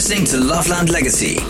Listening to Loveland Legacy.